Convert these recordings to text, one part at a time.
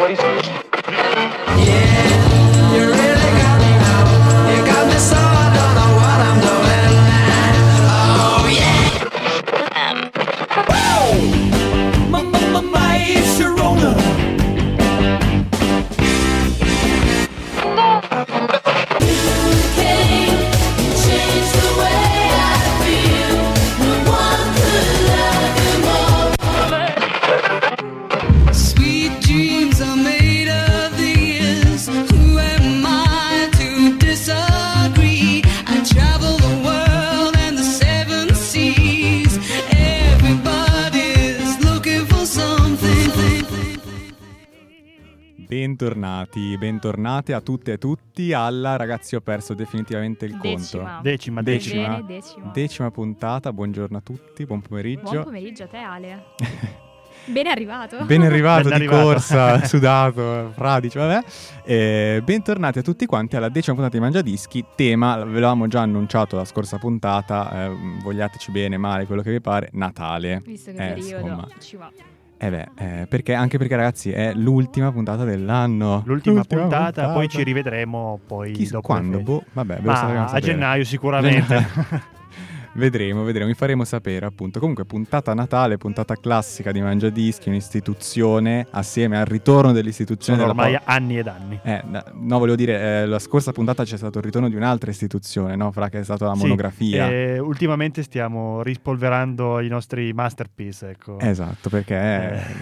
places. Bentornati, bentornate a tutte e tutti alla Ragazzi ho perso definitivamente il Decima. conto. Decima, Decima. Bene, decima. Decima puntata, buongiorno a tutti, buon pomeriggio. Buon pomeriggio a te Ale. Bene arrivato. Ben arrivato Ben di arrivato. corsa, sudato, fradicio, vabbè. E bentornati a tutti quanti alla decima puntata di Mangiadischi. Tema, ve l'avevamo già annunciato la scorsa puntata, eh, vogliateci bene, male, quello che vi pare, Natale. Visto che Eh, periodo insomma. ci va. Eh beh, eh, perché, anche perché ragazzi è l'ultima puntata dell'anno. L'ultima, puntata, poi ci rivedremo poi Chissà dopo quando, boh, vabbè, ve lo Ma faremo a sapere. gennaio sicuramente. Vedremo, vedremo, vi faremo sapere appunto. Comunque, puntata Natale, puntata classica di Mangiadischi, un'istituzione assieme al ritorno dell'istituzione Sono ormai po- anni ed anni. Eh, no, volevo dire, eh, la scorsa puntata c'è stato il ritorno di un'altra istituzione, no? Fra che è stata la Sì, monografia. e ultimamente stiamo rispolverando i nostri masterpiece, ecco. Esatto, perché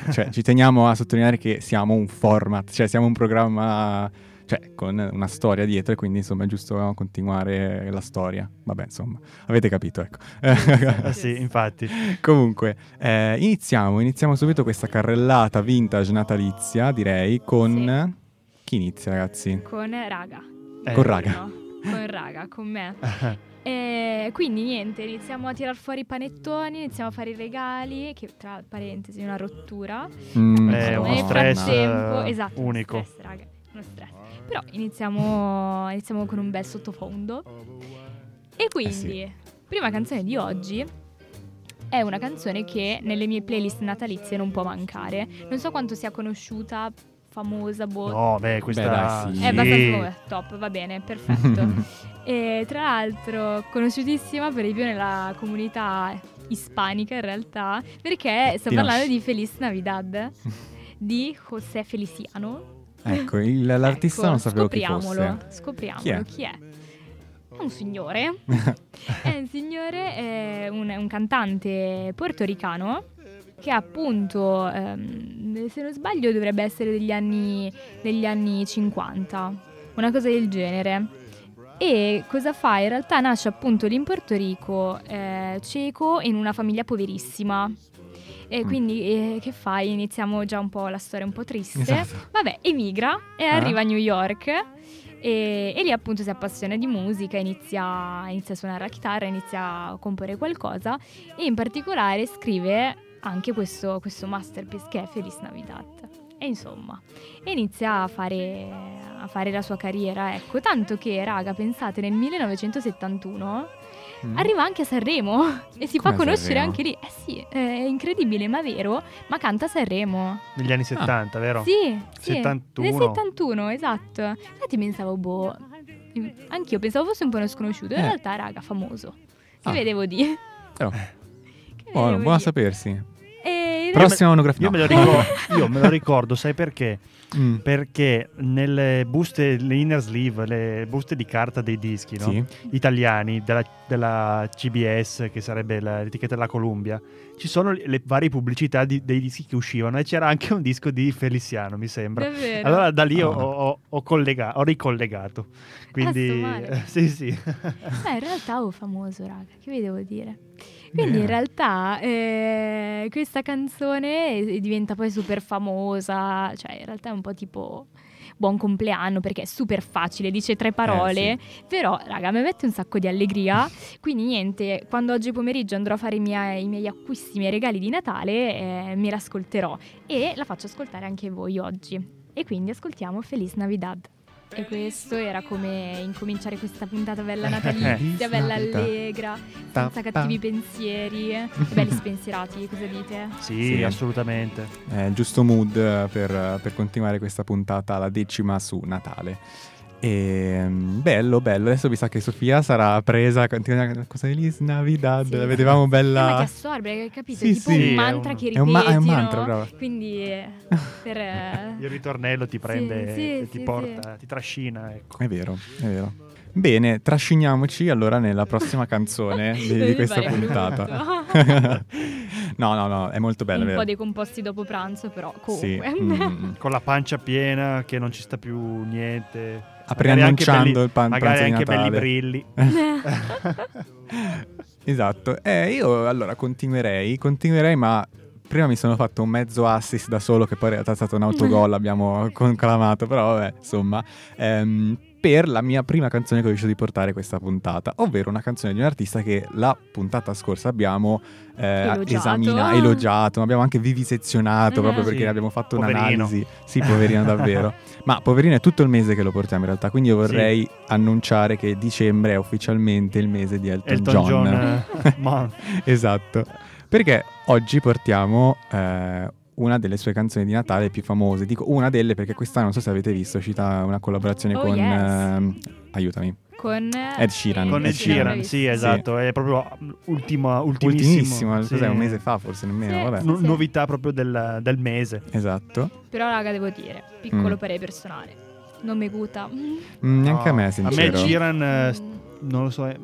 Eh. cioè, ci teniamo a sottolineare che siamo un format, cioè siamo un programma cioè, con una storia dietro e quindi insomma è giusto continuare la storia. Vabbè, insomma, avete capito, ecco. Eh sì, infatti. Comunque, eh, iniziamo, iniziamo subito questa carrellata vintage natalizia, direi, con... Chi inizia, ragazzi? Con raga. Eh, Con raga. No, con raga, con me. E quindi niente, iniziamo a tirar fuori i panettoni, iniziamo a fare i regali, che tra parentesi è una rottura. Mm, È Insomma, uno nel stress, frattempo, eh, esatto, unico. stress, raga, stress. Però iniziamo, iniziamo con un bel sottofondo. E quindi, Eh prima canzone di oggi è una canzone che nelle mie playlist natalizie non può mancare. Non so quanto sia conosciuta, famosa, boh. No, beh, questa... Beh, dai, sì. È abbastanza famosa. top, va bene, perfetto. e tra l'altro conosciutissima per di più nella comunità ispanica in realtà, perché sto parlando di Feliz Navidad di José Feliciano. Ecco, il- l'artista Ecco, non sapevo chi scopriamolo, fosse. Scopriamolo, Chi è? chi è? È un signore, è un signore, è un, un cantante portoricano che appunto, ehm, se non sbaglio, dovrebbe essere degli anni, degli anni 50, una cosa del genere. E cosa fa? In realtà nasce appunto lì in Porto Rico, eh, cieco, in una famiglia poverissima. E Mm. quindi eh, che fai? Iniziamo già un po' la storia un po' triste. Esatto. Vabbè, emigra e Ah. arriva a New York e, e lì appunto si appassiona di musica, inizia, inizia a suonare la chitarra, inizia a comporre qualcosa e in particolare scrive anche questo, questo masterpiece che è Feliz Navidad. E insomma, inizia a fare, a fare la sua carriera, ecco, tanto che, raga, pensate, nel 1971 Mm. arriva anche a Sanremo e si Come fa conoscere Sanremo? anche lì. Eh sì, è incredibile ma vero, ma canta a Sanremo. Negli anni 70, vero? Sì, sì. 71. Nel 71, esatto. Infatti pensavo, boh, anch'io pensavo fosse un po' uno sconosciuto, in Eh. realtà, raga, famoso. Che Ah. vedevo di? Però, Che buono, vedevo buono a sapersi. Prossima monografia. Io me, lo no. ricordo, io me lo ricordo, sai perché? Mm. Perché nelle buste, le inner sleeve, le buste di carta dei dischi, no? Sì. italiani della, della CBS, che sarebbe la- l'etichetta della Columbia, ci sono le, le varie pubblicità di- dei dischi che uscivano e c'era anche un disco di Feliciano, mi sembra. Davvero? Allora da lì ho, Ah. ho- ho collega- ho ricollegato. Quindi, eh, sì, sì. Beh, in realtà ho famoso, raga, che vi devo dire? Quindi Bene. in realtà eh, questa canzone eh, diventa poi super famosa, cioè in realtà è un po' tipo buon compleanno perché è super facile, dice tre parole, però raga mi mette un sacco di allegria, quindi niente, quando oggi pomeriggio andrò a fare i miei, i miei acquisti, i miei regali di Natale, eh, me l'ascolterò e la faccio ascoltare anche voi oggi. E quindi ascoltiamo Feliz Navidad. E questo era come incominciare questa puntata bella Eh, natalizia, bella allegra, senza cattivi pensieri e belli spensierati, cosa dite? Sì, Sì. assolutamente. È il giusto mood eh, per, per continuare questa puntata, la decima su Natale. E mm, bello, bello. Adesso mi sa che Sofia sarà presa. continua- Cosa è lì? Navidad. Sì. La vedevamo Eh, ma ti bella. assorbe, hai capito? Sì, è tipo sì. un mantra un- che è un ma- ripeti, è un no? mantra, brava. Quindi eh, per... eh, Il ritornello ti prende sì, e ti sì, porta, ti trascina, ecco. È vero, è vero. Bene, trasciniamoci allora nella prossima canzone di, di questa puntata. no, no, no, è molto bello. un è po' vero. decomposti dopo pranzo, però Sì, comunque. mm. Con la pancia piena che non ci sta più niente. Preannunciando belli- il pan- Magari pranzo di anche belli brilli. Esatto. Eh, io allora continuerei, continuerei, ma prima mi sono fatto un mezzo assist da solo, che poi in realtà è stato un autogol, abbiamo conclamato, però vabbè, insomma, ehm, per la mia prima canzone che ho deciso di portare questa puntata, ovvero una canzone di un artista che la puntata scorsa abbiamo eh, Elogiato. esamina- elogiato, abbiamo anche vivisezionato Eh. proprio perché Sì, ne abbiamo fatto poverino. un'analisi. Sì, poverino davvero. Ma poverino è tutto il mese che lo portiamo in realtà, quindi io vorrei annunciare che dicembre è ufficialmente il mese di Elton, Elton John, eh, month. esatto. Perché oggi portiamo eh, una delle sue canzoni di Natale più famose. Dico una delle perché quest'anno, non so se avete visto, è uscita una collaborazione Oh, con... yes. ehm, aiutami. Con Ed Sheeran. Con Ed Sheeran, sì, esatto. È proprio ultima, ultimissimo. Ultimissimo, sì. cos'è? Un mese fa forse nemmeno, Sì. Sì. Novità proprio del, del mese. Esatto. Però raga devo dire, piccolo Mm. parere personale. Non mi gusta. Mm, neanche a me, No, sincero. A me Sheeran, eh, Mm. non lo so, eh,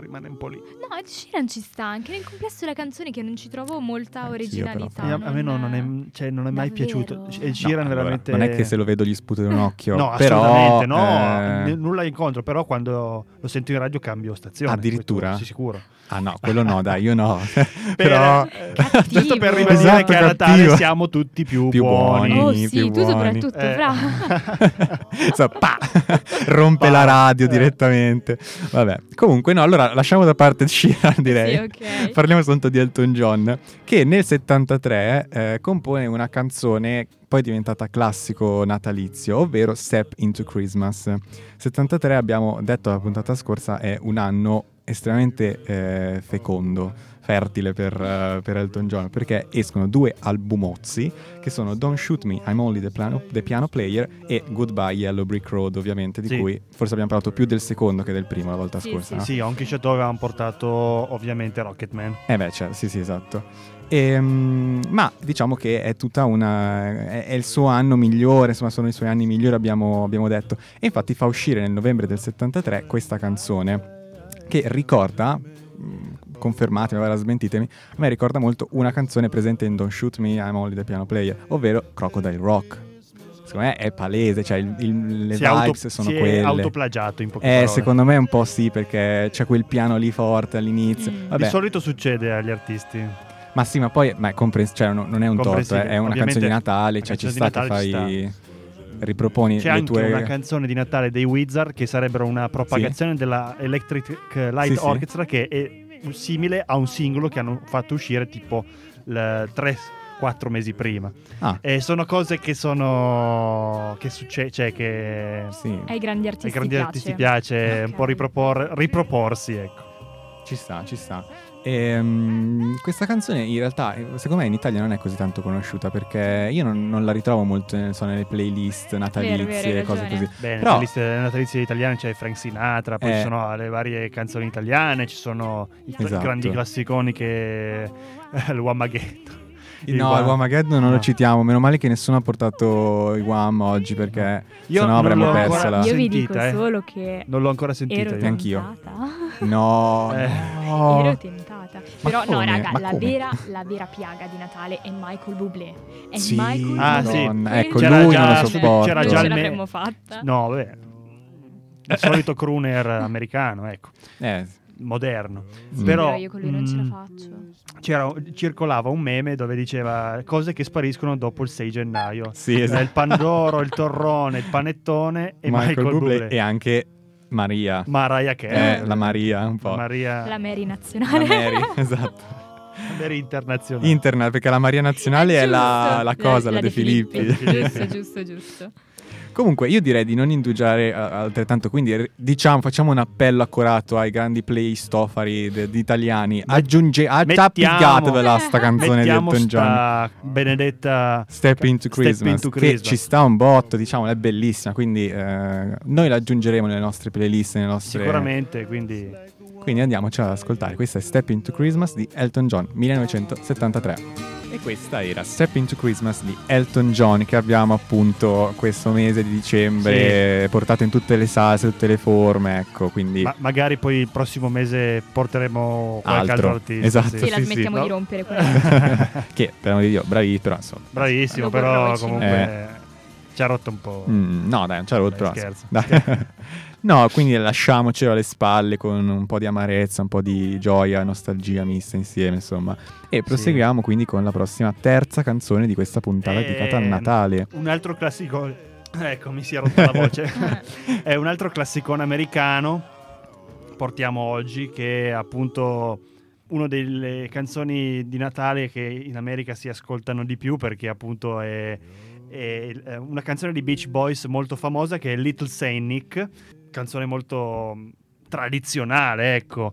rimane un po' lì. No, Ed Sheeran ci sta anche nel complesso della canzone che non ci trovo molta Anch'io, originalità. però. A, me no, non, è, cioè, non è mai Davvero? piaciuto. Ed No, Sheeran allora, veramente... Non è che se lo vedo gli sputo di un occhio. No, però, assolutamente no, eh, n- nulla incontro, però quando lo sento in radio cambio stazione. Addirittura? Sì, sicuro. Ah no, quello no, dai, io no. Per- però... eh, Cattivo. giusto per ribadire Esatto, che a Natale cattivo. siamo tutti più, Più buoni. Oh più sì, tu buoni. soprattutto, Eh. fra. So, pa! rompe Pa! la radio Eh. direttamente. Vabbè, comunque no, allora lasciamo da parte Sheeran direi. Sì, ok. Parliamo soltanto di Elton John, che nel 73 eh, compone una canzone poi diventata classico natalizio, ovvero Step into Christmas. 73 abbiamo detto la puntata scorsa è un anno estremamente eh, fecondo, fertile per, eh, per Elton John, perché escono due albumozzi che sono Don't Shoot Me, I'm Only the Piano, the Piano Player e Goodbye Yellow Brick Road, ovviamente, di Sì. cui forse abbiamo parlato più del secondo che del primo la volta Sì, scorsa. sì, no? sì, Onky Chateau avevamo portato ovviamente Rocketman. Eh beh, certo, sì, sì, esatto. Ehm, ma diciamo che è tutta una. È, è il suo anno migliore, insomma, sono i suoi anni migliori, abbiamo, abbiamo detto. E infatti fa uscire nel novembre del 73 questa canzone che ricorda. Confermatemi, ora smentitemi. A me ricorda molto una canzone presente in Don't Shoot Me, I'm Only the Piano Player, ovvero Crocodile Rock. Secondo me è palese, cioè il- il- le si vibes è auto- sono si è quelle. autoplagiato in poche eh, parole. secondo me un po' sì, perché c'è quel piano lì forte all'inizio. Vabbè. Di solito succede agli artisti. Ma sì, ma poi ma è comprens- cioè, no- non è un torto, eh, è una canzone di Natale, cioè ci sta Natale fai riproponi C'è le anche tue una canzone di Natale dei Wizard che sarebbero una propagazione della Electric Light Sì, sì. Orchestra che è simile a un singolo che hanno fatto uscire tipo 3-4 mesi prima. Ah, E sono cose che sono. che succede. cioè che. sì, Ai grandi Ai artisti grandi piace. artisti piace un Ok. po' ripropor- riproporsi, ecco. ci sta, ci sta. Ehm, questa canzone in realtà secondo me in Italia non è così tanto conosciuta perché io non, non la ritrovo molto so, nelle playlist natalizie e cose ragione. così. Bene, Però- le liste natalizie italiane c'è Frank Sinatra, poi Eh. ci sono le varie canzoni italiane, ci sono i Esatto. grandi classiconi che. eh, L'Uamaghetto. No, il Wamageddon non lo No. citiamo, meno male che nessuno ha portato i Wham oggi perché Io sennò non avremmo ancora la... Io vi sentita, dico eh. solo che Non l'ho ancora sentita. ero io. Neanch'io. tentata. No, Eh. no. Ero tentata. Però no, come? raga, Ma la vera, la vera piaga di Natale è Michael Bublé. È Sì, Michael Ah, Bublé. sì. Ecco, C'era lui già- non lo c'era sopporto. già non il ce me- l'avremmo fatta. No, vabbè. Il solito crooner americano, ecco, Eh, moderno. Sì. Però io con lui non ce la mm, faccio. c'era- circolava un meme dove diceva cose che spariscono dopo il 6 gennaio. sì, esatto. Il pandoro, il torrone, il panettone e Michael, Bublé. e anche Maria. Mariah Carey. Eh, la Maria, un po'. Maria La Mary La nazionale. Mary, esatto. Mary internazionale. Internet, perché la Maria nazionale è la, Giusto. la cosa, la, De De Filippi. Filippi. giusto, giusto, giusto. Comunque, io direi di non indugiare eh, altrettanto. Quindi, diciamo, facciamo un appello accurato ai grandi playstofari di italiani. Aggiunge, ah, mettiamo- tappigatevela sta canzone di Elton John. sta benedetta Step into Step Christmas, into che Christmas. ci sta un botto, diciamo, è bellissima. Quindi, eh, noi la aggiungeremo nelle nostre playlist. Nelle nostre... Sicuramente, quindi Quindi andiamoci ad ascoltare. Questa è Step into Christmas di Elton John, 1973. E questa era Step into Christmas di Elton John che abbiamo appunto questo mese di dicembre portato in tutte le salse, tutte le forme, ecco, quindi ma- magari poi il prossimo mese porteremo qualche altro, Altro. artista. Esatto. Sì, la sì, smettiamo sì. di No. rompere quella. che per amor di Dio, bravi, però insomma. Bravissimo, però comunque ci ha rotto un po'. Mm, no, dai, non c'è rotto, Dai, però. scherzo, Dai. no, quindi lasciamocelo alle spalle con un po' di amarezza, un po' di gioia, nostalgia mista insieme, insomma. E proseguiamo quindi con la prossima terza canzone di questa puntata dedicata al Ehm, Natale. Un altro classico. Ecco, mi si è rotta la voce. è un altro classicone americano. Portiamo oggi che è appunto una delle canzoni di Natale che in America si ascoltano di più perché appunto è, è è una canzone di Beach Boys molto famosa che è Little Saint Nick, canzone molto mm, tradizionale, ecco.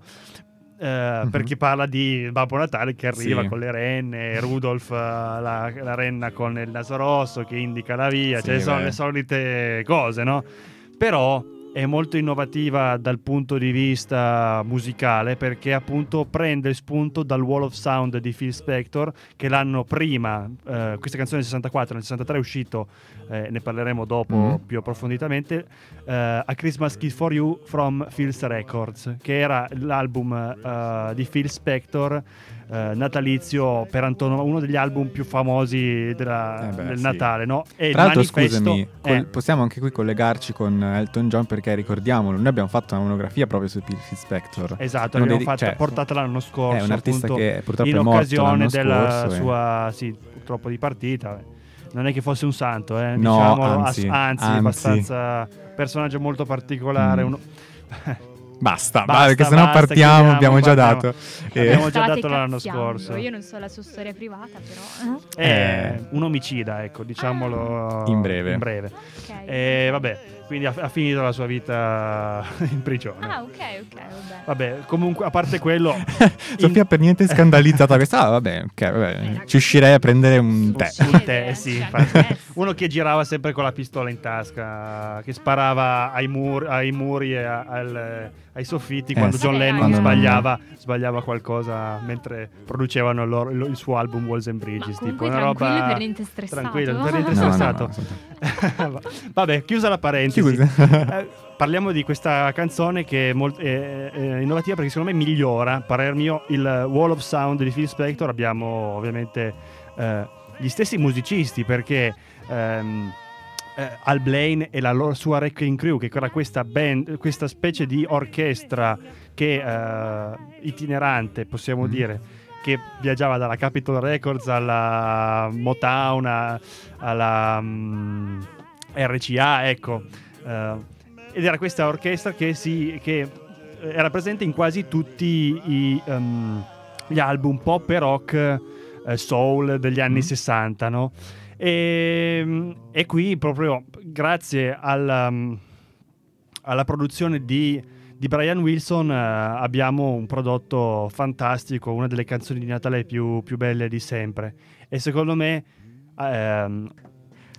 eh, Perché parla di Babbo Natale che arriva Sì. con le renne, Rudolph, eh, la, la renna con il naso rosso che indica la via, Sì, cioè sono le solite cose, no? Però è molto innovativa dal punto di vista musicale perché appunto prende spunto dal Wall of Sound di Phil Spector che l'anno prima, eh, questa canzone nel 64, nel 63 è uscito, eh, ne parleremo dopo Mhm. più approfonditamente, eh, A Christmas Gift for You from Phil's Records, che era l'album eh, di Phil Spector eh, natalizio per Antonio, uno degli album più famosi della- Eh beh, del sì. Natale, no? E Tra l'altro, scusami, col- eh, possiamo anche qui collegarci con Elton John perché ricordiamolo, noi abbiamo fatto una monografia proprio su Phil Spector. Esatto, l'abbiamo fatta, cioè, portata l'anno scorso. È un artista appunto, che purtroppo in è morto occasione della scorso, eh. sua, sì, purtroppo di partita. Non è che fosse un santo, eh, No, diciamolo, anzi, anzi, anzi. abbastanza personaggio molto particolare. Mm. uno- Basta, Basta, va, perché sennò basta, partiamo, abbiamo già dato. Eh, Abbiamo già Stavate dato l'anno scorso. Io non so la sua storia privata, però. È un omicida, ecco, diciamolo In breve. in breve. Ok. E vabbè, quindi ha, ha finito la sua vita in prigione. Ah, ok, ok, vabbè. Vabbè, comunque, a parte quello, Sofia per niente scandalizzata questa. Ah, vabbè, ok, vabbè. Ci uscirei a prendere un tè. Un, tè, sì, infatti. Uno che girava sempre con la pistola in tasca, che sparava ai, mur- ai muri e al- ai soffitti Eh, quando sì. John Lennon quando non- sbagliava, sbagliava qualcosa mentre producevano il, loro- il suo album Walls and Ma Bridges. tipo una tranquillo roba... per niente stressato. Tranquillo, per niente No, no, stressato. no, Vabbè, chiusa la parentesi. Scusa. Eh, parliamo di questa canzone che è, molto, è- è innovativa perché secondo me migliora, parer mio, il Wall of Sound di Phil Spector. Abbiamo ovviamente eh, gli stessi musicisti perché ehm, eh, Al Blaine e la loro, sua Wrecking Crew, che era questa, band, questa specie di orchestra che eh, itinerante, possiamo Mhm. dire, che viaggiava dalla Capitol Records alla Motown, a- alla mm, RCA, ecco. Eh, ed era questa orchestra che, si, che era presente in quasi tutti i, ehm, gli album pop e rock eh, soul degli anni Mm. 60, no? E, e qui proprio grazie alla, alla produzione di, di Brian Wilson eh, abbiamo un prodotto fantastico, una delle canzoni di Natale più, più belle di sempre. E secondo me ehm,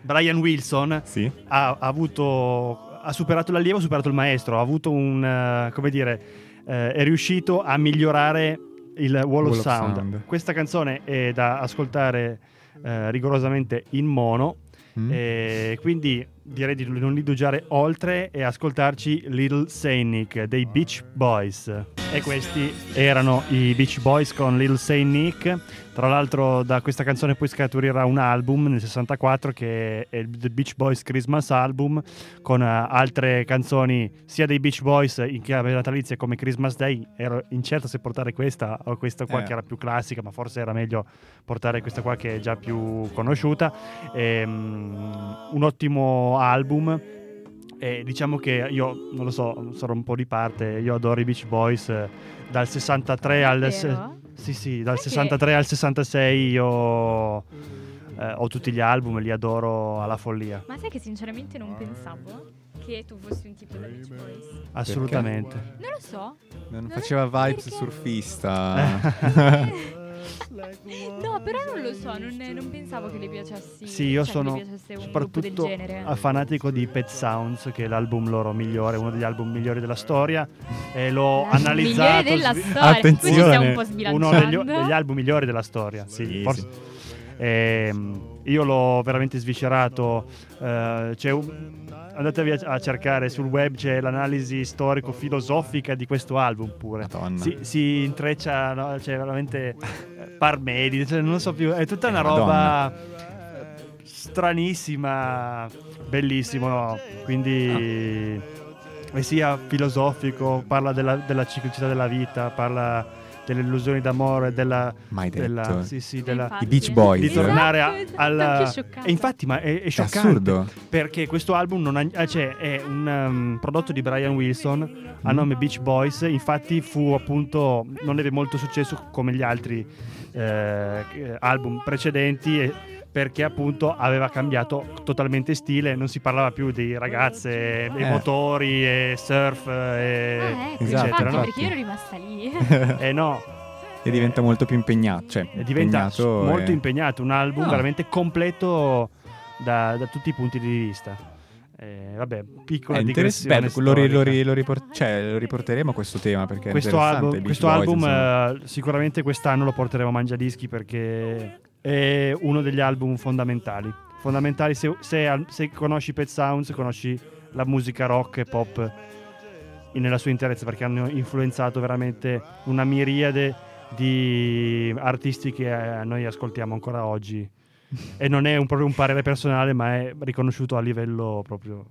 Brian Wilson Sì. ha, ha avuto ha superato l'allievo, ha superato il maestro, ha avuto un eh, come dire, eh, è riuscito a migliorare il Wall, of, Wall of sound. Sound. Questa canzone è da ascoltare eh, rigorosamente in mono. Mm. Quindi direi di non indugiare oltre e ascoltarci Little Saint Nick dei Beach Boys. E questi erano i Beach Boys con Little Saint Nick. Tra l'altro da questa canzone poi scaturirà un album nel 64 che è il The Beach Boys Christmas Album con eh, altre canzoni sia dei Beach Boys in chiave natalizia come Christmas Day. Ero incerto se portare questa o questa qua Eh. che era più classica, ma forse era meglio portare questa qua che è già più conosciuta. Ehm, un ottimo album. E diciamo che io non lo so, sarò un po' di parte. Io adoro i Beach Boys eh, dal 63 al. se- sì, sì, dal che- 63 al 66 io eh, ho tutti gli album, li adoro alla follia. Ma sai che sinceramente non pensavo che tu fossi un tipo da Beach Boys? Assolutamente. Non lo so. Non Non faceva vibes perché- surfista. No, però non lo so, non, non pensavo che le piacessi. Sì, io cioè, sono soprattutto fanatico di Pet Sounds, che è l'album loro migliore, uno degli album migliori della storia. E l'ho L'album analizzato. migliore della storia. Attenzione. Un po' uno degli, degli album migliori della storia. Sì, Sì, forse- sì. Ehm, io l'ho veramente sviscerato. eh, c'è un- andatevi a, a cercare sul web, c'è l'analisi storico-filosofica di questo album pure. Si, si intreccia, no? c'è veramente eh, Parmedi, cioè, non so più, è tutta Eh, una Madonna. roba eh, stranissima, bellissimo, no? quindi e sia filosofico, parla della, della ciclicità della vita, parla delle illusioni d'amore, della, Mai detto. della, sì, sì, della. I Beach Boys. di tornare a- Esatto, esatto, alla... E infatti, ma è, è È scioccante assurdo. perché questo album non ha, ah, cioè, è un um, prodotto di Brian Wilson a Mm. nome Beach Boys. Infatti, fu appunto non ebbe molto successo come gli altri eh, album precedenti. e- perché appunto aveva cambiato totalmente stile, non si parlava più di ragazze, e Eh. motori e surf, e, Ah, ecco, Esatto, infatti, no? perché io ero rimasta lì. E no, e diventa molto più impegnato. Cioè, e diventa impegnato molto e- impegnato, un album No. veramente completo da, da tutti i punti di vista. Eh, vabbè, piccola È digressione interessante. Lo, ri- lo ri- lo ripor- cioè, lo riporteremo questo tema perché questo album, questo Boys, album eh, sicuramente quest'anno lo porteremo a Mangiadischi perché è uno degli album fondamentali. Fondamentali se, se- se conosci Pet Sounds, conosci la musica rock e pop nella sua interezza perché hanno influenzato veramente una miriade di artisti che eh, noi ascoltiamo ancora oggi. e non è un, proprio un parere personale, ma è riconosciuto a livello proprio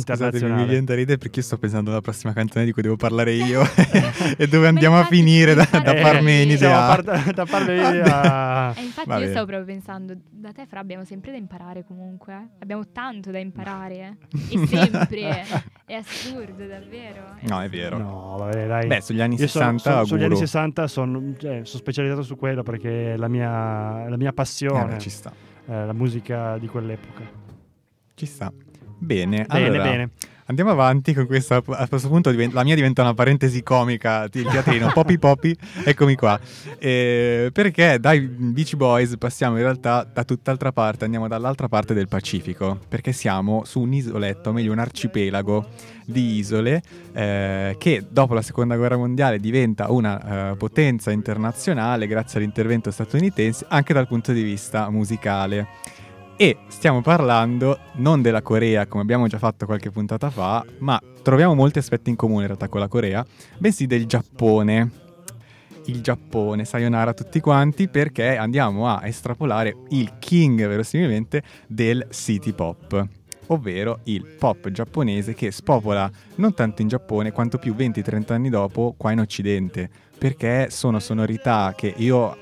Scusate, mi internazionale. viene da ridere perché io sto pensando alla prossima canzone di cui devo parlare io e dove andiamo a finire da, da infatti- Parmenide part- da Parmenide a... E infatti Va io bene. stavo proprio pensando, da te Fra abbiamo sempre da imparare comunque, eh. abbiamo tanto da imparare, eh. e sempre, è assurdo davvero. No, è vero. No, vabbè, dai. Beh, sugli anni Io sono- 60 sono- sugli guru. anni 60 sono, cioè, sono specializzato su quello perché è la mia, la mia Eh, passione, beh, ci sta. eh, la musica di quell'epoca. Ci sta. Bene, Bene, allora, bene. Andiamo avanti con questa. A questo punto diventa- la mia diventa una parentesi comica. Il teatrino, Poppy Poppy, eccomi qua. Eh, perché dai Beach Boys passiamo in realtà da tutt'altra parte, andiamo dall'altra parte del Pacifico. Perché siamo su un'isoletta, o meglio un arcipelago di isole eh, che dopo la seconda guerra mondiale diventa una eh, potenza internazionale grazie all'intervento statunitense anche dal punto di vista musicale. E stiamo parlando non della Corea, come abbiamo già fatto qualche puntata fa, ma troviamo molti aspetti in comune in realtà con la Corea, bensì del Giappone. Il Giappone, sayonara a tutti quanti, perché andiamo a estrapolare il king, verosimilmente, del city pop, ovvero il pop giapponese che spopola non tanto in Giappone quanto più 20-30 anni dopo qua in Occidente, perché sono sonorità che io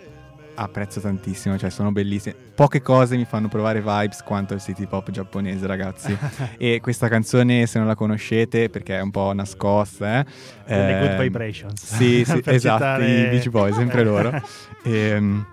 apprezzo tantissimo, cioè sono bellissime. Poche cose mi fanno provare vibes quanto il city pop giapponese, ragazzi. e questa canzone, se non la conoscete, perché è un po' nascosta, eh, Le Good ehm, Vibrations. Sì, sì, esatto, citare- i Beach Boys, sempre loro. Ehm,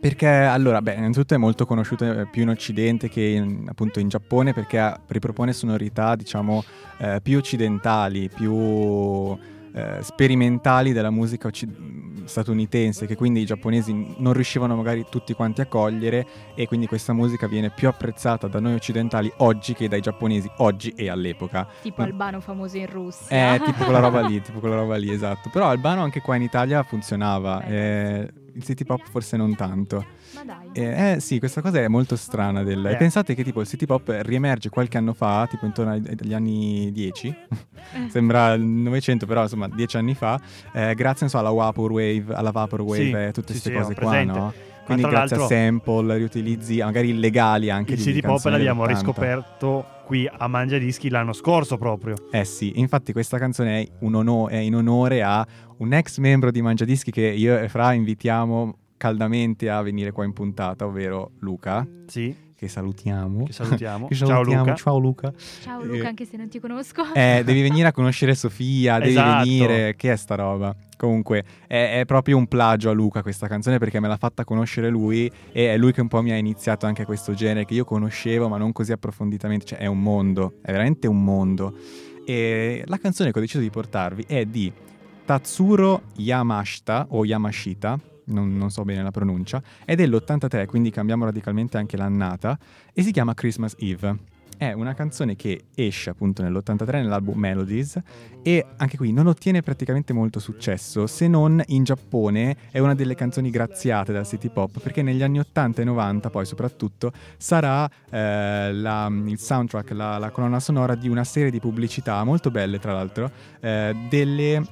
perché allora, beh, innanzitutto è molto conosciuto eh, più in Occidente che in- appunto in Giappone perché ripropone sonorità, diciamo, eh, più occidentali, più eh, sperimentali della musica occi- statunitense, che quindi i giapponesi non riuscivano magari tutti quanti a cogliere e quindi questa musica viene più apprezzata da noi occidentali oggi che dai giapponesi oggi e all'epoca. Tipo Mm. Albano famoso in Russia. Eh, tipo quella roba lì, tipo quella roba lì, esatto. Però Albano anche qua in Italia funzionava. Eh, eh, il city pop forse non tanto. Ma dai. Eh, eh, sì, questa cosa è molto strana. Del... Eh. Pensate che tipo il city pop riemerge qualche anno fa, tipo intorno agli anni 10, Eh. sembra il Novecento, però insomma 10 anni fa, eh, grazie non so, alla Vapor Wave, alla Vapor Wave Sì, e tutte sì, queste sì, cose qua, presente. no? Quindi grazie a sample, riutilizzi magari illegali anche il di city pop l'abbiamo dell'80. riscoperto qui a Mangia Dischi l'anno scorso proprio. Eh sì, infatti questa canzone è, un ono- è in onore a un ex membro di Mangiadischi che io e Fra invitiamo caldamente a venire qua in puntata, ovvero Luca, Sì. Che salutiamo. Che salutiamo. Che Ciao, salutiamo. Luca. Ciao Luca. Ciao Eh, Luca, anche se non ti conosco. Eh, devi venire a conoscere Sofia, devi Esatto. venire. Che è sta roba? Comunque, è, è proprio un plagio a Luca questa canzone perché me l'ha fatta conoscere lui e è lui che un po' mi ha iniziato anche a questo genere che io conoscevo ma non così approfonditamente. Cioè, è un mondo, è veramente un mondo. E la canzone che ho deciso di portarvi è di Tatsuro Yamashita o Yamashita, non, non so bene la pronuncia, è dell'83, quindi cambiamo radicalmente anche l'annata, e si chiama Christmas Eve. È una canzone che esce appunto nell'83 nell'album Melodies e anche qui non ottiene praticamente molto successo se non in Giappone è una delle canzoni graziate dal city pop perché negli anni 80 e 90 poi soprattutto sarà eh, la- il soundtrack, la, la colonna sonora di una serie di pubblicità molto belle tra l'altro eh, delle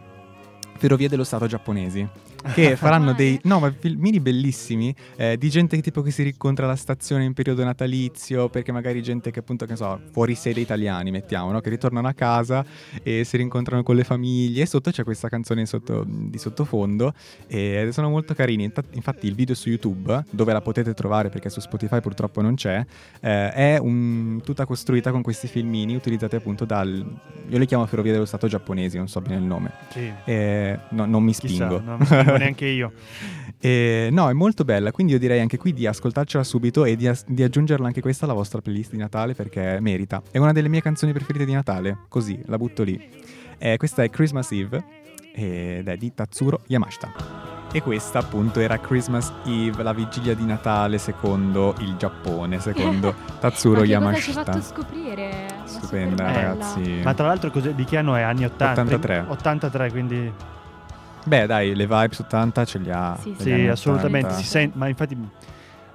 ferrovie dello Stato giapponesi che faranno dei no, ma filmini bellissimi eh, di gente che tipo che si rincontra alla stazione in periodo natalizio perché magari gente che appunto che so fuori sede italiani mettiamo no? che ritornano a casa e si rincontrano con le famiglie e sotto c'è questa canzone sotto- di sottofondo e sono molto carini infatti il video su YouTube dove la potete trovare perché su Spotify purtroppo non c'è eh, è un- tutta costruita con questi filmini utilizzati appunto dal io li chiamo ferrovie dello Stato giapponesi non so bene il nome Sì. eh, no, non mi Chissà, spingo non mi spingo neanche io. Eh, no, è molto bella, quindi io direi anche qui di ascoltarcela subito e di, as- di aggiungerla anche questa alla vostra playlist di Natale perché merita. È una delle mie canzoni preferite di Natale, così, la butto lì. Eh, questa è Christmas Eve ed è di Tatsuro Yamashita. E questa appunto era Christmas Eve, la vigilia di Natale secondo il Giappone, secondo Tatsuro Ma che cosa ci Yamashita. hai fatto scoprire? Ma Stupenda, ragazzi. Ma tra l'altro di che anno è? Anni 80? 83. 83, quindi Beh, dai, le vibes 80 ce li ha. Sì, sì, assolutamente. 80. Si sen- ma infatti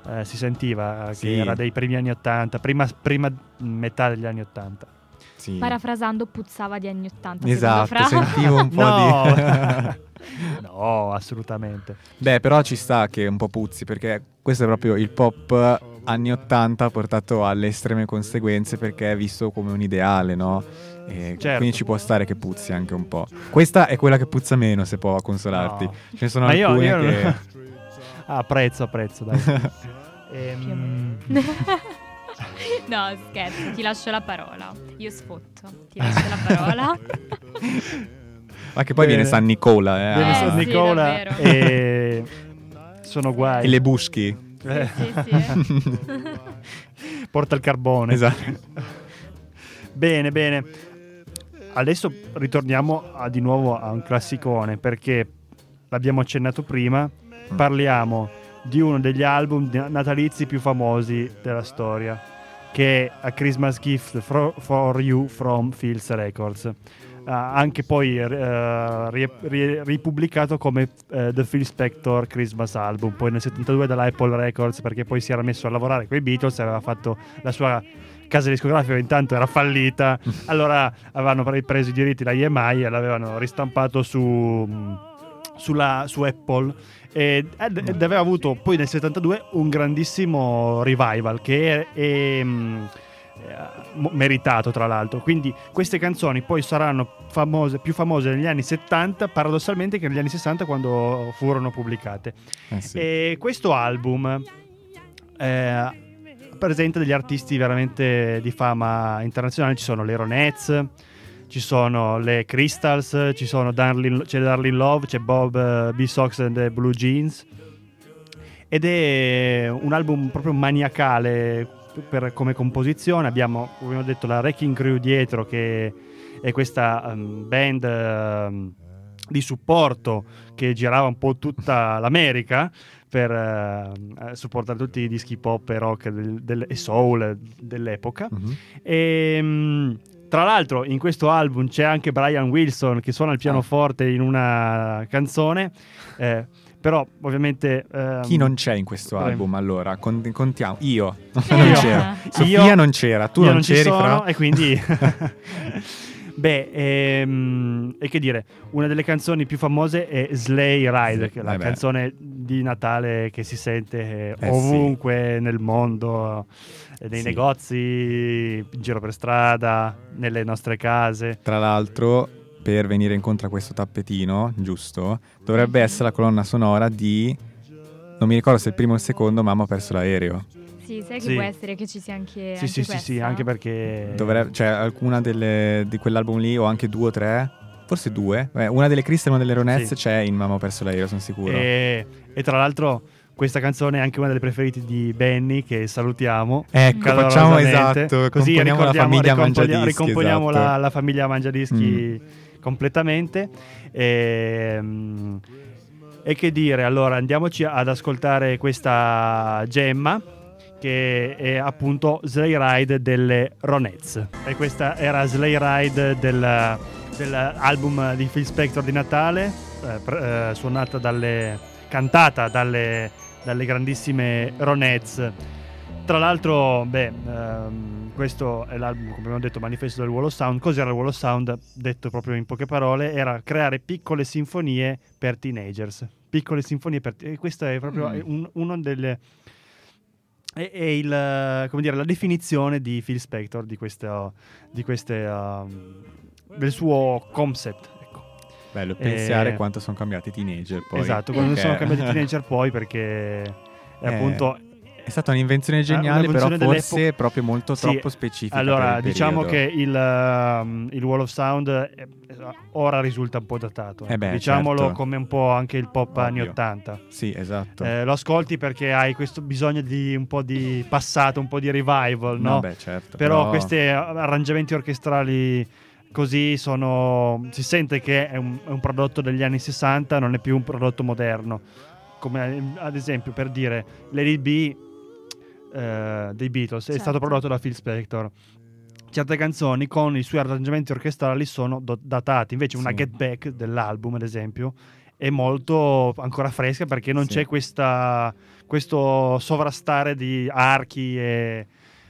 eh, si sentiva che Sì. era dei primi anni 80, prima, prima metà degli anni 80. Sì. Parafrasando, puzzava di anni 80. Esatto, sentivo un po' No. di... no, assolutamente. Beh, però ci sta che un po' puzzi, perché questo è proprio il pop anni 80 portato alle estreme conseguenze perché è visto come un ideale, no? E Certo. Quindi ci può stare che puzzi anche un po'. Questa è quella che puzza meno, se può consolarti. No. Ce ne sono Ma io, alcune io che... ah, apprezzo, apprezzo, dai. Ehm, no, scherzo, ti lascio la parola. Io sfotto. Ti lascio la parola. Ma che poi Bene. viene San Nicola, eh. viene Eh, San sì, Nicola davvero. e sono guai. E le buschi. Eh, sì, sì. porta il carbone. Esatto. Bene, bene. Adesso ritorniamo a- di nuovo a un classicone perché l'abbiamo accennato prima. Parliamo di uno degli album natalizi più famosi della storia, che è A Christmas Gift Fro- for You from Fields Records. Ah, anche poi eh, ri- ri- ripubblicato come eh, The Phil Spector Christmas Album, poi nel 72 dalla Apple Records perché poi si era messo a lavorare con i Beatles, aveva fatto la sua casa discografica intanto era fallita, allora avevano pre- preso i diritti da EMI e l'avevano ristampato su, sulla- su Apple. Ed, ed- aveva avuto poi nel 72 un grandissimo revival che è, è, mh, eh, meritato tra l'altro. Quindi queste canzoni poi saranno famose, più famose negli anni 70 paradossalmente che negli anni 60 quando furono pubblicate. Eh sì. e questo album eh, presenta degli artisti veramente di fama internazionale. Ci sono le Ronettes, ci sono le Crystals, ci sono Darlin, c'è Darlin Love, c'è Bob eh, B. Sox and the Blue Jeans. Ed è un album proprio maniacale per- come composizione. Abbiamo, come abbiamo detto, la Wrecking Crew dietro, che è questa ehm, band ehm, di supporto che girava un po' tutta l'America per eh, eh, supportare tutti i dischi pop e rock del- del- e soul dell'epoca. Mhm. E, mh, tra l'altro in questo album c'è anche Brian Wilson che suona il pianoforte in una canzone, eh, però ovviamente... ehm, Chi non c'è in questo Prego. album allora? Con- contiamo. Io. Io. non c'ero. Io Sofia non c'era. Tu io non, non c'eri, sono Fra? e quindi... Beh, ehm, e che dire, una delle canzoni più famose è Sleigh Ride, che è la Eh canzone di Natale che si sente eh, Eh ovunque nel mondo, eh, nei Sì. negozi, in giro per strada, nelle nostre case. Tra l'altro, per venire incontro a questo tappetino, giusto? Dovrebbe essere la colonna sonora di. Non mi ricordo se il primo o il secondo, Mamma ha perso l'aereo. Sì, sai che Sì. può essere che ci sia anche. Sì, anche sì, sì, sì, questa? anche perché... Dovrebbe, cioè, alcuna delle, di quell'album lì, o anche due o tre, forse due. Eh, una delle Crystal e una delle Ronettes Sì. c'è in Mamma ho perso l'aereo, sono sicuro. E, e tra l'altro questa canzone è anche una delle preferite di Benny, che salutiamo. Ecco, facciamo esatto, Così componiamo la ricordiamo- famiglia ricompagna- Mangiadischi. Ricomponiamo esatto. la, la famiglia Mangiadischi completamente. Ehm, E, che dire, allora andiamoci ad ascoltare questa gemma che è appunto Sleigh Ride delle Ronettes. E questa era Sleigh Ride del- dell'album di Phil Spector di Natale, eh, eh, suonata dalle, cantata dalle, dalle grandissime Ronettes. Tra l'altro, beh, ehm, questo è l'album, come abbiamo detto, manifesto del Wall of Sound. Cos'era il Wall of Sound? Detto proprio in poche parole, era creare piccole sinfonie per teenagers. Piccole sinfonie per e questa è proprio Mm. un- uno delle è, è il, eh, come dire, la definizione di Phil Spector di questo, di queste, um, del suo concept. Ecco. Bello pensare Eh, quanto sono cambiati i teenager poi. esatto, quando Perché- sono cambiati teenager poi perché Eh, appunto È stata un'invenzione geniale, un'evoluzione però forse dell'epoca. proprio molto Sì, troppo specifica. Allora, diciamo periodo. che il, um, il Wall of Sound eh, ora risulta un po' datato. Eh beh, Diciamolo certo. come un po' anche il pop anni Ovvio. 80. Sì, esatto. Eh, lo ascolti perché hai questo bisogno di un po' di passato, un po' di revival, no? no, beh, certo. però, questi arrangiamenti orchestrali così sono si sente che è un, è un prodotto degli anni 60 non è più un prodotto moderno come ad esempio per dire Lady B eh, dei Beatles è Certo. stato prodotto da Phil Spector certe canzoni con i suoi arrangiamenti orchestrali sono do- datati invece una Sì. Get Back dell'album ad esempio è molto ancora fresca perché non Sì. c'è questa, questo sovrastare di archi e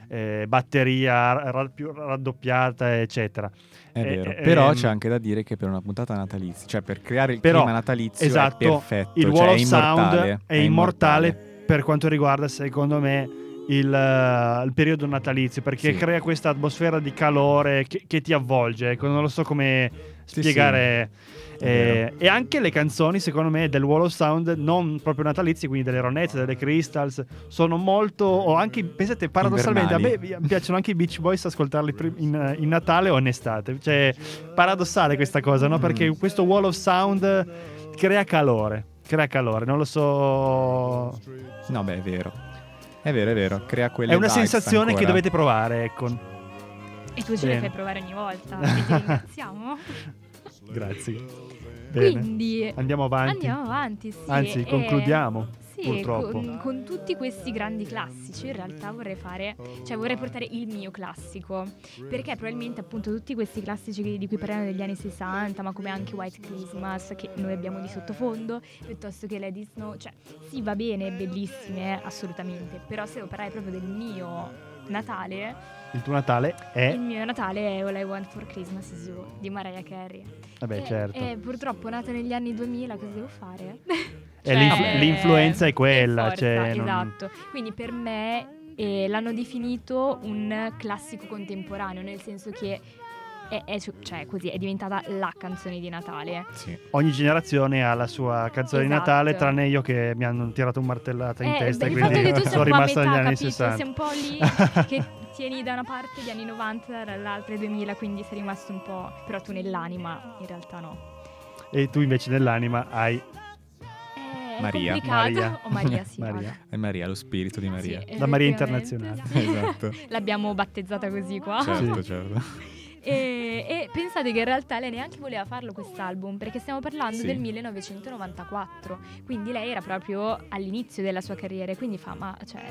eh, batteria ra- più raddoppiata, eccetera. È vero. eh, però ehm, c'è anche da dire che per una puntata natalizia, cioè per creare il Però, clima natalizio esatto, è perfetto. Il cioè Wall è of Sound immortale, è immortale per quanto riguarda, secondo me, il, eh, il periodo natalizio perché Sì. crea questa atmosfera di calore che, che ti avvolge. Ecco, non lo so come Sì, spiegare. È Eh, e anche le canzoni, secondo me, del Wall of Sound, non proprio natalizie, quindi delle Ronettes, delle Crystals, sono molto. O anche, pensate, paradossalmente, a me Invernali. piacciono anche i Beach Boys ascoltarli in, in Natale o in estate. Cioè, paradossale questa cosa, no? Perché Mm. questo Wall of Sound crea calore. Crea calore, non lo so. No, beh, è vero. È vero, è vero. Crea quelle È una sensazione che ancora. dovete provare, ecco. E tu ce le fai provare ogni volta. E ti ringraziamo. Grazie. Bene. Quindi Andiamo avanti. andiamo avanti. Sì, Anzi, e- concludiamo. Sì, purtroppo. Con, con tutti questi grandi classici, in realtà vorrei fare, cioè vorrei portare il mio classico. Perché probabilmente appunto tutti questi classici di cui parliamo degli anni 60, ma come anche White Christmas, che noi abbiamo di sottofondo, piuttosto che Lady Snow, cioè sì va bene, bellissime, assolutamente. Però se devo parlare proprio del mio Natale, Il tuo Natale il è. mio Natale è All I Want for Christmas is You di Mariah Carey. Vabbè, E- certo. E purtroppo nata negli anni 2000, cosa devo fare? E l'influ- l'influenza è quella, cioè, forza, non- Esatto. Quindi per me eh, l'hanno definito un classico contemporaneo, nel senso che è, è- cioè, così, è diventata la canzone di Natale. Sì. Ogni generazione ha la sua canzone di Esatto. Natale, tranne io che mi hanno tirato un martellata in Eh, testa. beh, quindi sono rimasto negli anni capito? 60. Sei un po' lì che tieni da una parte gli anni 90 dall'altra i 2000, quindi sei rimasto un po'... Però tu nell'anima in realtà no. E tu invece nell'anima hai È Maria. complicato. Maria. O Maria, sì. Maria. È Maria, lo spirito di Maria. Sì, La Maria internazionale. Esatto. L'abbiamo battezzata così qua. Certo, Sì. certo. E, e pensate che in realtà lei neanche voleva farlo quest'album perché stiamo parlando Sì. del 1994 quindi lei era proprio all'inizio della sua carriera e quindi fa ma cioè,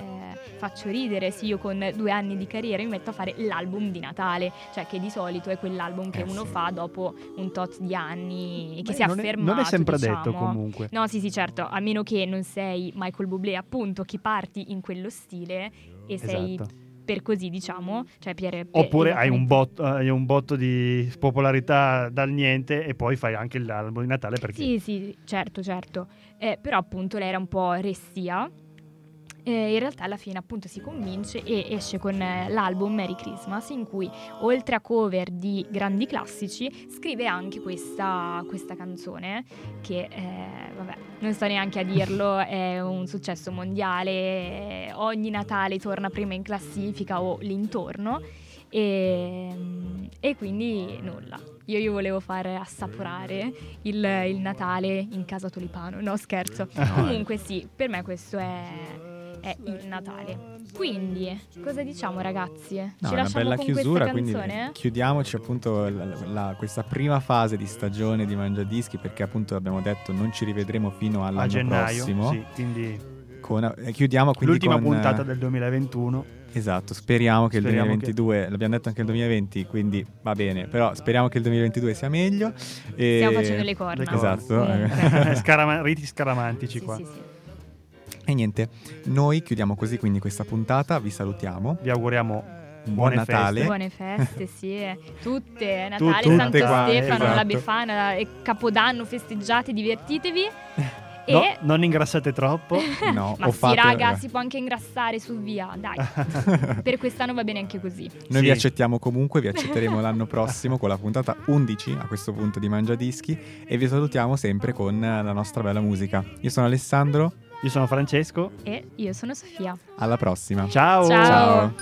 faccio ridere se io con due anni di carriera mi metto a fare l'album di Natale cioè che di solito è quell'album che Eh, uno sì. fa dopo un tot di anni che Beh, si è non affermato non è sempre diciamo. detto comunque. No, sì, sì, certo, a meno che non sei Michael Bublé, appunto, che parti in quello stile e sei Esatto. Per così, diciamo, cioè Pierre Oppure hai un, botto, hai un botto di popolarità dal niente e poi fai anche l'album di Natale perché Sì, sì, certo, certo. Eh, però appunto lei era un po' restia E in realtà alla fine appunto si convince e esce con eh, l'album Merry Christmas in cui oltre a cover di grandi classici scrive anche questa, questa canzone che eh, vabbè non sto neanche a dirlo è un successo mondiale eh, ogni Natale torna prima in classifica o l'intorno e, e quindi nulla. Io gli volevo far assaporare il, il Natale in casa Tulipano. No scherzo. Comunque sì per me questo è è il Natale. Quindi, cosa diciamo ragazzi? No, Ci è una lasciamo bella con chiusura, quindi chiudiamoci appunto la- la- questa prima fase di stagione di Mangiadischi perché appunto abbiamo detto non ci rivedremo fino A all'anno gennaio, prossimo. sì, quindi Con- eh, chiudiamo quindi l'ultima con, puntata eh, del 2021. Esatto, speriamo che Speriamo il 2022, l'abbiamo detto anche il 2020, quindi va bene, però speriamo che il 2022 sia meglio. E... Stiamo facendo le corna. Le corna. Esatto. Comunque. Scarama- riti scaramantici Sì, qua. sì, sì. E niente, noi chiudiamo così quindi questa puntata, vi salutiamo. Vi auguriamo Un buon Buone Natale. feste. Buone feste, sì. eh. Tutte, Tutte, Natale, tutte Santo qua, Stefano, esatto. la Befana, e Capodanno, festeggiate, divertitevi. No, E non ingrassate troppo. No, Ma o sì, fate- raga, si può anche ingrassare su via, dai. per quest'anno va bene anche così. Noi Sì. vi accettiamo comunque, vi accetteremo l'anno prossimo con la puntata 11 a questo punto di Mangiadischi e vi salutiamo sempre con la nostra bella musica. Io sono Alessandro, Io sono Francesco. E io sono Sofia. alla prossima. Ciao. Ciao. Ciao.